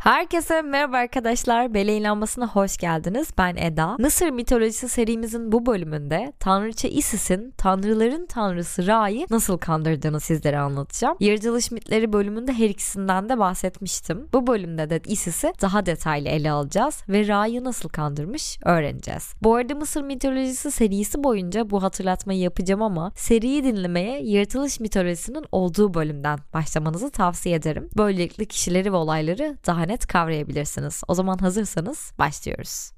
Herkese merhaba arkadaşlar. Beleğin lambasına hoş geldiniz. Ben Eda. Mısır mitolojisi serimizin bu bölümünde Tanrıça Isis'in tanrıların tanrısı Ra'yı nasıl kandırdığını sizlere anlatacağım. Yaratılış mitleri bölümünde her ikisinden de bahsetmiştim. Bu bölümde de Isis'i daha detaylı ele alacağız ve Ra'yı nasıl kandırmış öğreneceğiz. Bu arada Mısır mitolojisi serisi boyunca bu hatırlatmayı yapacağım ama seriyi dinlemeye yaratılış mitolojisinin olduğu bölümden başlamanızı tavsiye ederim. Böylelikle kişileri ve olayları daha net net kavrayabilirsiniz. O zaman hazırsanız başlıyoruz.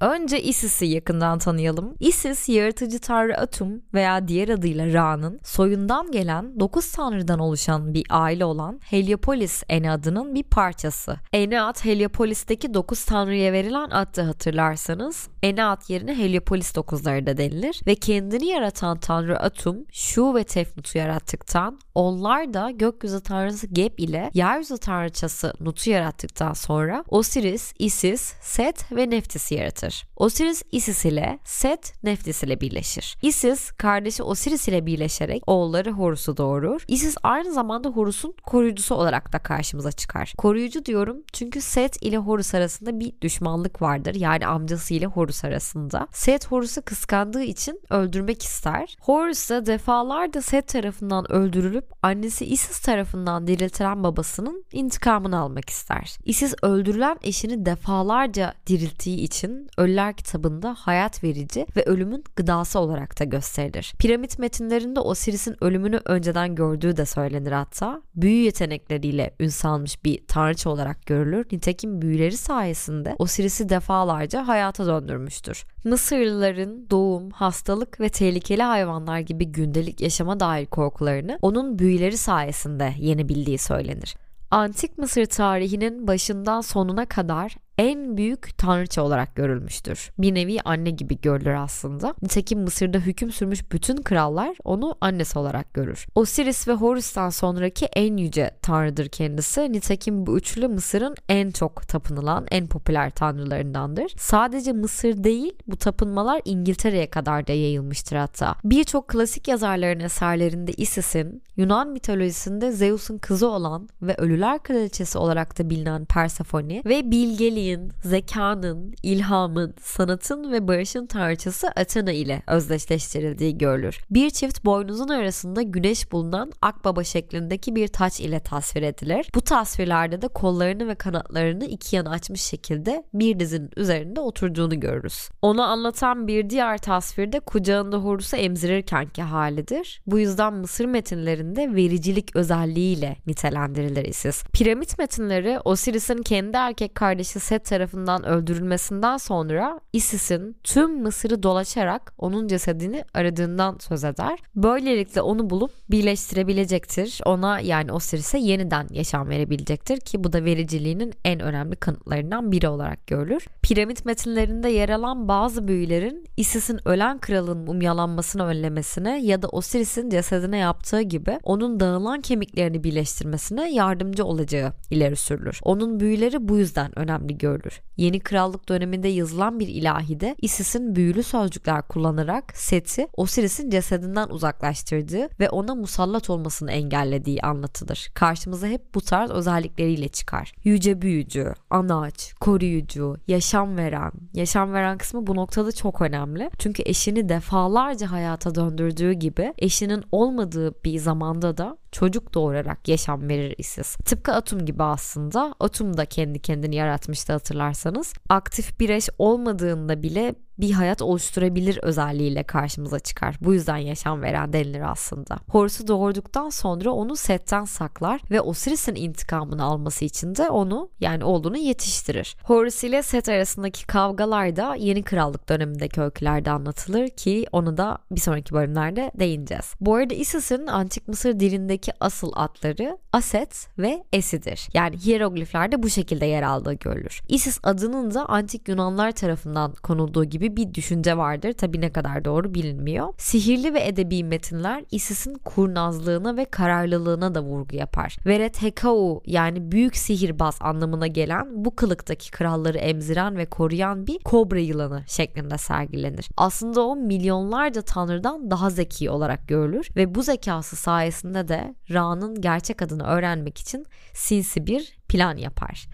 Önce Isis'i yakından tanıyalım. Isis, yaratıcı tanrı Atum veya diğer adıyla Ra'nın soyundan gelen 9 tanrıdan oluşan bir aile olan Heliopolis Enad'ının bir parçası. Enad, Heliopolis'teki 9 tanrıya verilen addı hatırlarsanız. Enad yerine Heliopolis 9'ları da denilir ve kendini yaratan tanrı Atum, Shu ve Tefnut'u yarattıktan, onlar da gökyüzü tanrısı Geb ile yeryüzü tanrıçası Nut'u yarattıktan sonra Osiris, Isis, Set ve Neftis'i yaratır. Osiris Isis ile Set Neftis ile birleşir. Isis kardeşi Osiris ile birleşerek oğulları Horus'u doğurur. Isis aynı zamanda Horus'un koruyucusu olarak da karşımıza çıkar. Koruyucu diyorum çünkü Set ile Horus arasında bir düşmanlık vardır. Yani amcası ile Horus arasında. Set Horus'u kıskandığı için öldürmek ister. Horus da defalarca Set tarafından öldürülüp annesi Isis tarafından diriltilen babasının intikamını almak ister. Isis öldürülen eşini defalarca dirilttiği için Ölüler kitabında hayat verici ve ölümün gıdası olarak da gösterilir. Piramit metinlerinde Osiris'in ölümünü önceden gördüğü de söylenir hatta. Büyü yetenekleriyle ün salmış bir tanrıça olarak görülür. Nitekim büyüleri sayesinde Osiris'i defalarca hayata döndürmüştür. Mısırlıların doğum, hastalık ve tehlikeli hayvanlar gibi gündelik yaşama dair korkularını onun büyüleri sayesinde yenebildiği söylenir. Antik Mısır tarihinin başından sonuna kadar en büyük tanrıça olarak görülmüştür. Bir nevi anne gibi görülür aslında. Nitekim Mısır'da hüküm sürmüş bütün krallar onu annesi olarak görür. Osiris ve Horus'tan sonraki en yüce tanrıdır kendisi. Nitekim bu üçlü Mısır'ın en çok tapınılan, en popüler tanrılarındandır. Sadece Mısır değil, bu tapınmalar İngiltere'ye kadar da yayılmıştır hatta. Birçok klasik yazarların eserlerinde Isis'in, Yunan mitolojisinde Zeus'un kızı olan ve ölüler kraliçesi olarak da bilinen Persefone ve bilgeliği bilgeliğin, zekanın, ilhamın, sanatın ve barışın tanrıçası Athena ile özdeşleştirildiği görülür. Bir çift boynuzun arasında güneş bulunan akbaba şeklindeki bir taç ile tasvir edilir. Bu tasvirlerde de kollarını ve kanatlarını iki yana açmış şekilde bir dizinin üzerinde oturduğunu görürüz. Onu anlatan bir diğer tasvirde kucağında Horus'u emzirirkenki halidir. Bu yüzden Mısır metinlerinde vericilik özelliğiyle nitelendirilir Isis. Piramit metinleri Osiris'in kendi erkek kardeşi Set tarafından öldürülmesinden sonra Isis'in tüm Mısır'ı dolaşarak onun cesedini aradığından söz eder. Böylelikle onu bulup birleştirebilecektir. Ona yani Osiris'e yeniden yaşam verebilecektir ki bu da vericiliğinin en önemli kanıtlarından biri olarak görülür. Piramit metinlerinde yer alan bazı büyülerin Isis'in ölen kralın mumyalanmasını önlemesine ya da Osiris'in cesedine yaptığı gibi onun dağılan kemiklerini birleştirmesine yardımcı olacağı ileri sürülür. Onun büyüleri bu yüzden önemli görülür. Yeni krallık döneminde yazılan bir ilahide Isis'in büyülü sözcükler kullanarak Set'i Osiris'in cesedinden uzaklaştırdığı ve ona musallat olmasını engellediği anlatılır. Karşımıza hep bu tarz özellikleriyle çıkar. Yüce büyücü, anaç, koruyucu, yaşam veren. Yaşam veren kısmı bu noktada çok önemli. Çünkü eşini defalarca hayata döndürdüğü gibi eşinin olmadığı bir zamanda da çocuk doğurarak yaşam verir Isis. Tıpkı Atum gibi aslında. Atum da kendi kendini yaratmıştı hatırlarsanız. Aktif bir eş olmadığında bile bir hayat oluşturabilir özelliğiyle karşımıza çıkar. Bu yüzden yaşam veren denilir aslında. Horus'u doğurduktan sonra onu setten saklar ve Osiris'in intikamını alması için de onu yani oğlunu yetiştirir. Horus ile Set arasındaki kavgalar da yeni krallık dönemindeki öykülerde anlatılır ki onu da bir sonraki bölümlerde değineceğiz. Bu arada Isis'in antik Mısır dilindeki asıl adları Aset ve Esi'dir. Yani hierogliflerde bu şekilde yer aldığı görülür. Isis adının da antik Yunanlar tarafından konulduğu gibi bir düşünce vardır. Tabi ne kadar doğru bilinmiyor. Sihirli ve edebi metinler Isis'in kurnazlığına ve kararlılığına da vurgu yapar. Veret Hekau yani büyük sihirbaz anlamına gelen bu kılıktaki kralları emziren ve koruyan bir kobra yılanı şeklinde sergilenir. Aslında o milyonlarca tanrıdan daha zeki olarak görülür ve bu zekası sayesinde de Ra'nın gerçek adını öğrenmek için sinsi bir plan yapar.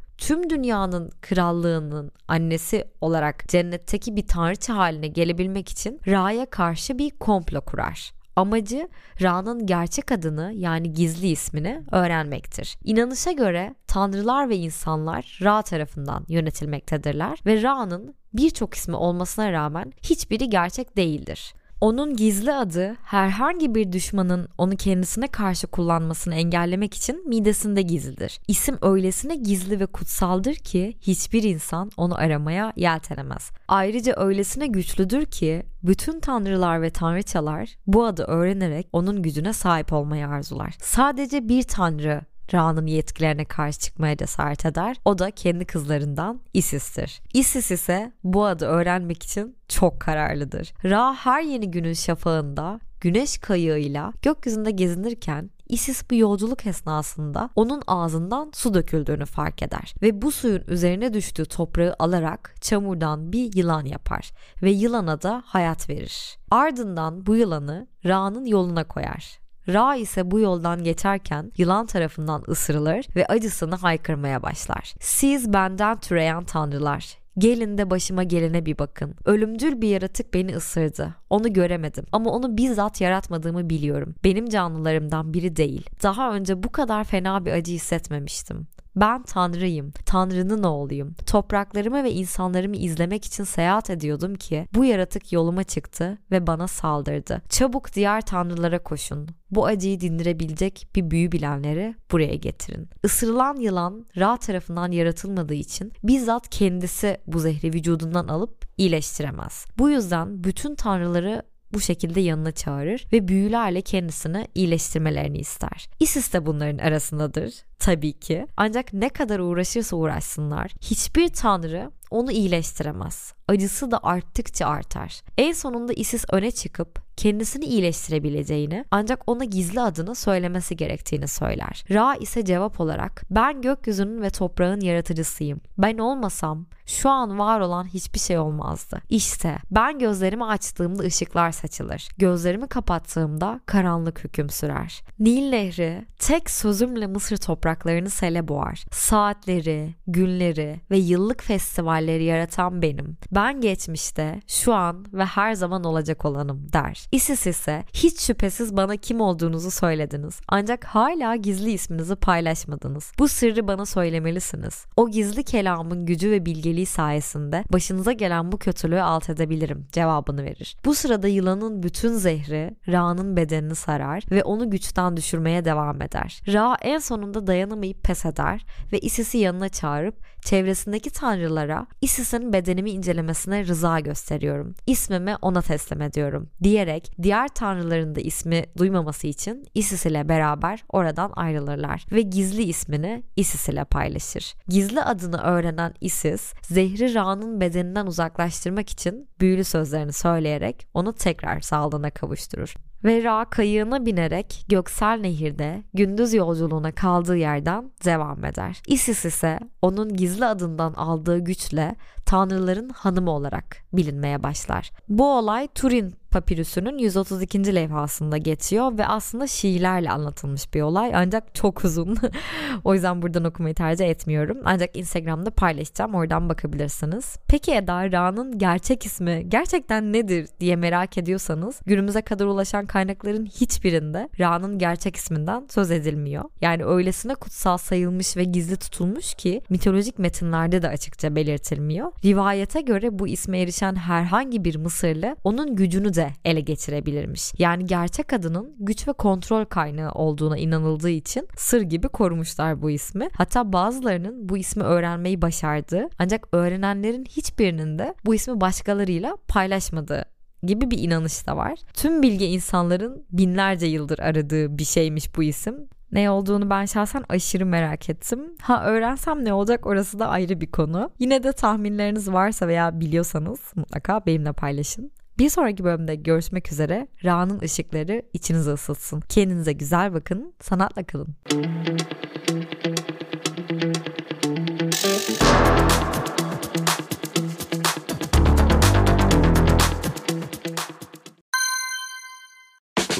tüm dünyanın krallığının annesi olarak cennetteki bir tanrıça haline gelebilmek için Ra'ya karşı bir komplo kurar. Amacı Ra'nın gerçek adını yani gizli ismini öğrenmektir. İnanışa göre tanrılar ve insanlar Ra tarafından yönetilmektedirler ve Ra'nın birçok ismi olmasına rağmen hiçbiri gerçek değildir. Onun gizli adı herhangi bir düşmanın onu kendisine karşı kullanmasını engellemek için midesinde gizlidir. İsim öylesine gizli ve kutsaldır ki hiçbir insan onu aramaya yeltenemez. Ayrıca öylesine güçlüdür ki bütün tanrılar ve tanrıçalar bu adı öğrenerek onun gücüne sahip olmayı arzular. Sadece bir tanrı Ra'nın yetkilerine karşı çıkmaya cesaret eder. O da kendi kızlarından Isis'tir. Isis ise bu adı öğrenmek için çok kararlıdır. Ra her yeni günün şafağında güneş kayığıyla gökyüzünde gezinirken Isis bu yolculuk esnasında onun ağzından su döküldüğünü fark eder ve bu suyun üzerine düştüğü toprağı alarak çamurdan bir yılan yapar ve yılana da hayat verir. Ardından bu yılanı Ra'nın yoluna koyar. Ra ise bu yoldan geçerken yılan tarafından ısırılır ve acısını haykırmaya başlar. Siz benden türeyen tanrılar, Gelin de başıma gelene bir bakın. Ölümcül bir yaratık beni ısırdı. Onu göremedim ama onu bizzat yaratmadığımı biliyorum. Benim canlılarımdan biri değil. Daha önce bu kadar fena bir acı hissetmemiştim. Ben Tanrıyım, Tanrı'nın oğluyum. Topraklarımı ve insanlarımı izlemek için seyahat ediyordum ki bu yaratık yoluma çıktı ve bana saldırdı. Çabuk diğer tanrılara koşun. Bu acıyı dindirebilecek bir büyü bilenleri buraya getirin. Isırılan yılan Ra tarafından yaratılmadığı için bizzat kendisi bu zehri vücudundan alıp iyileştiremez. Bu yüzden bütün tanrıları bu şekilde yanına çağırır ve büyülerle kendisini iyileştirmelerini ister. Isis de bunların arasındadır tabii ki. Ancak ne kadar uğraşırsa uğraşsınlar hiçbir tanrı onu iyileştiremez. Acısı da arttıkça artar. En sonunda Isis öne çıkıp kendisini iyileştirebileceğini ancak ona gizli adını söylemesi gerektiğini söyler. Ra ise cevap olarak ben gökyüzünün ve toprağın yaratıcısıyım. Ben olmasam şu an var olan hiçbir şey olmazdı. İşte ben gözlerimi açtığımda ışıklar saçılır. Gözlerimi kapattığımda karanlık hüküm sürer. Nil Nehri tek sözümle Mısır topraklarını sele boğar. Saatleri, günleri ve yıllık festivalleri yaratan benim. Ben geçmişte, şu an ve her zaman olacak olanım der. Isis ise hiç şüphesiz bana kim olduğunuzu söylediniz. Ancak hala gizli isminizi paylaşmadınız. Bu sırrı bana söylemelisiniz. O gizli kelamın gücü ve bilgeliği sayesinde başınıza gelen bu kötülüğü alt edebilirim cevabını verir. Bu sırada yılanın bütün zehri Ra'nın bedenini sarar ve onu güçten düşürmeye devam eder. Ra en sonunda dayanamayıp pes eder ve Isis'i yanına çağırıp çevresindeki tanrılara Isis'in bedenimi incelemesine rıza gösteriyorum. İsmimi ona teslim ediyorum diyerek diğer tanrıların da ismi duymaması için Isis ile beraber oradan ayrılırlar ve gizli ismini Isis ile paylaşır. Gizli adını öğrenen Isis zehri Ra'nın bedeninden uzaklaştırmak için büyülü sözlerini söyleyerek onu tekrar sağlığına kavuşturur ve Ra kayığına binerek Göksel Nehir'de gündüz yolculuğuna kaldığı yerden devam eder. Isis ise onun gizli adından aldığı güçle tanrıların hanımı olarak bilinmeye başlar. Bu olay Turin papirüsünün 132. levhasında geçiyor ve aslında şiirlerle anlatılmış bir olay ancak çok uzun. o yüzden buradan okumayı tercih etmiyorum. Ancak Instagram'da paylaşacağım oradan bakabilirsiniz. Peki Eda Ra'nın gerçek ismi gerçekten nedir diye merak ediyorsanız günümüze kadar ulaşan kaynakların hiçbirinde Ra'nın gerçek isminden söz edilmiyor. Yani öylesine kutsal sayılmış ve gizli tutulmuş ki mitolojik metinlerde de açıkça belirtilmiyor. Rivayete göre bu isme erişen herhangi bir Mısırlı onun gücünü de ele geçirebilirmiş. Yani gerçek adının güç ve kontrol kaynağı olduğuna inanıldığı için sır gibi korumuşlar bu ismi. Hatta bazılarının bu ismi öğrenmeyi başardığı ancak öğrenenlerin hiçbirinin de bu ismi başkalarıyla paylaşmadığı gibi bir inanış da var. Tüm bilge insanların binlerce yıldır aradığı bir şeymiş bu isim. Ne olduğunu ben şahsen aşırı merak ettim. Ha öğrensem ne olacak orası da ayrı bir konu. Yine de tahminleriniz varsa veya biliyorsanız mutlaka benimle paylaşın. Bir sonraki bölümde görüşmek üzere. Ra'nın ışıkları içinizi ısıtsın. Kendinize güzel bakın, sanatla kalın.